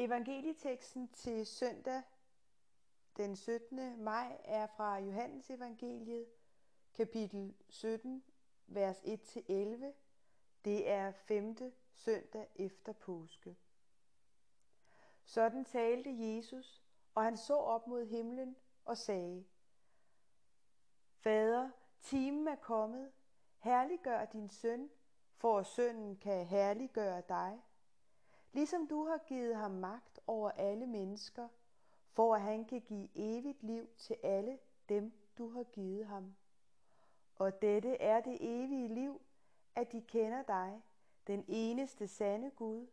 Evangelieteksten til søndag den 17. maj er fra Johannes evangeliet, kapitel 17, vers 1-11. Det er femte søndag efter påske. Sådan talte Jesus, og han så op mod himlen og sagde, Fader, timen er kommet, herliggør din søn, for at sønnen kan herliggøre dig. Ligesom du har givet ham magt over alle mennesker, for at han kan give evigt liv til alle dem, du har givet ham. Og dette er det evige liv, at de kender dig, den eneste sande Gud,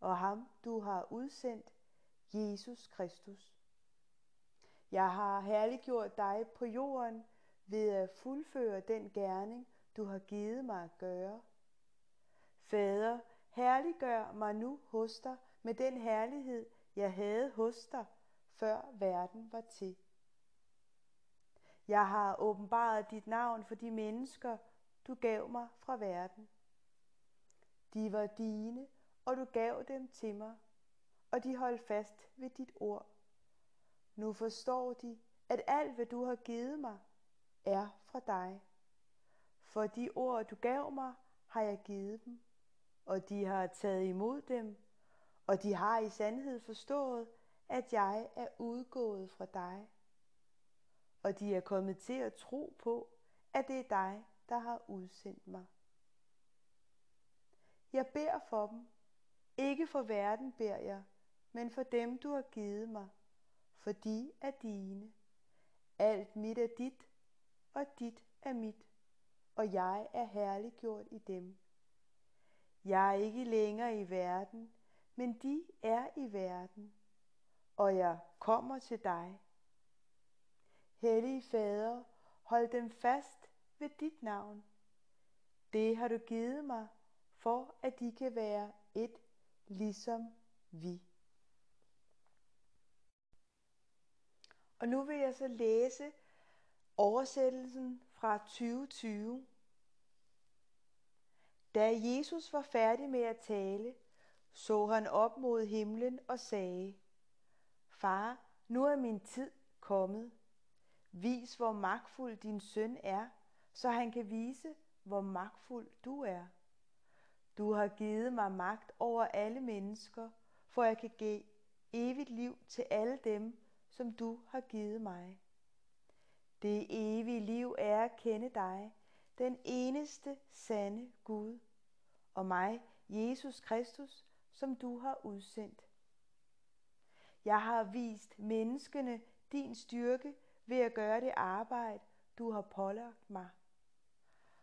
og ham du har udsendt, Jesus Kristus. Jeg har herliggjort dig på jorden ved at fuldføre den gerning, du har givet mig at gøre. Fader, herliggør mig nu hos dig med den herlighed, jeg havde hos dig, før verden var til. Jeg har åbenbaret dit navn for de mennesker, du gav mig fra verden. De var dine, og du gav dem til mig, og de holdt fast ved dit ord. Nu forstår de, at alt, hvad du har givet mig, er fra dig. For de ord, du gav mig, har jeg givet dem, og de har taget imod dem, og de har i sandhed forstået, at jeg er udgået fra dig. Og de er kommet til at tro på, at det er dig, der har udsendt mig. Jeg beder for dem. Ikke for verden beder jeg, men for dem, du har givet mig, for de er dine. Alt mit er dit, og dit er mit, og jeg er herliggjort i dem. Jeg er ikke længere i verden, men de er i verden, og jeg kommer til dig. Hellige Fader, hold dem fast ved dit navn. Det har du givet mig, for at de kan være et, ligesom vi. Og nu vil jeg så læse oversættelsen fra 2020. Da Jesus var færdig med at tale, så han op mod himlen og sagde, Far, nu er min tid kommet. Vis, hvor magtfuld din søn er, så han kan vise, hvor magtfuld du er. Du har givet mig magt over alle mennesker, for jeg kan give evigt liv til alle dem, som du har givet mig. Det evige liv er at kende dig, den eneste sande Gud, og mig, Jesus Kristus, som du har udsendt. Jeg har vist menneskene din styrke ved at gøre det arbejde, du har pålagt mig.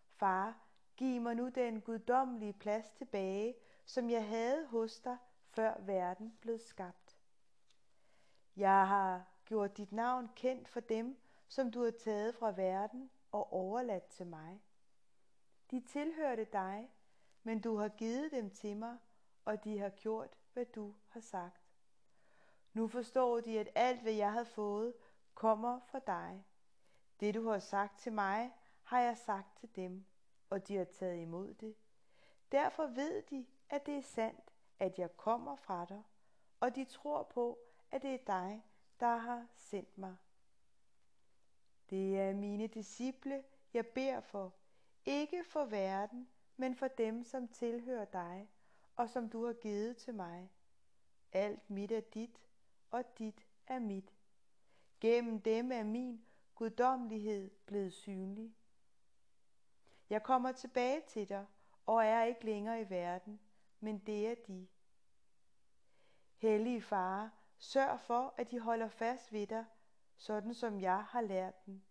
Far, giv mig nu den guddommelige plads tilbage, som jeg havde hos dig, før verden blev skabt. Jeg har gjort dit navn kendt for dem, som du har taget fra verden og overladt til mig. De tilhørte dig, men du har givet dem til mig, og de har gjort, hvad du har sagt. Nu forstår de, at alt, hvad jeg har fået, kommer fra dig. Det, du har sagt til mig, har jeg sagt til dem, og de har taget imod det. Derfor ved de, at det er sandt, at jeg kommer fra dig, og de tror på, at det er dig, der har sendt mig. Det er mine disciple, jeg beder for, ikke for verden, men for dem, som tilhører dig, og som du har givet til mig. Alt mit er dit, og dit er mit. Gennem dem er min guddommelighed blevet synlig. Jeg kommer tilbage til dig, og er ikke længere i verden, men det er de. Hellige far, sørg for, at de holder fast ved dig, sådan som jeg har lært dem,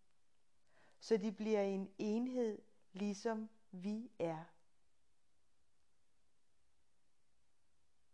så de bliver en enhed, ligesom vi er.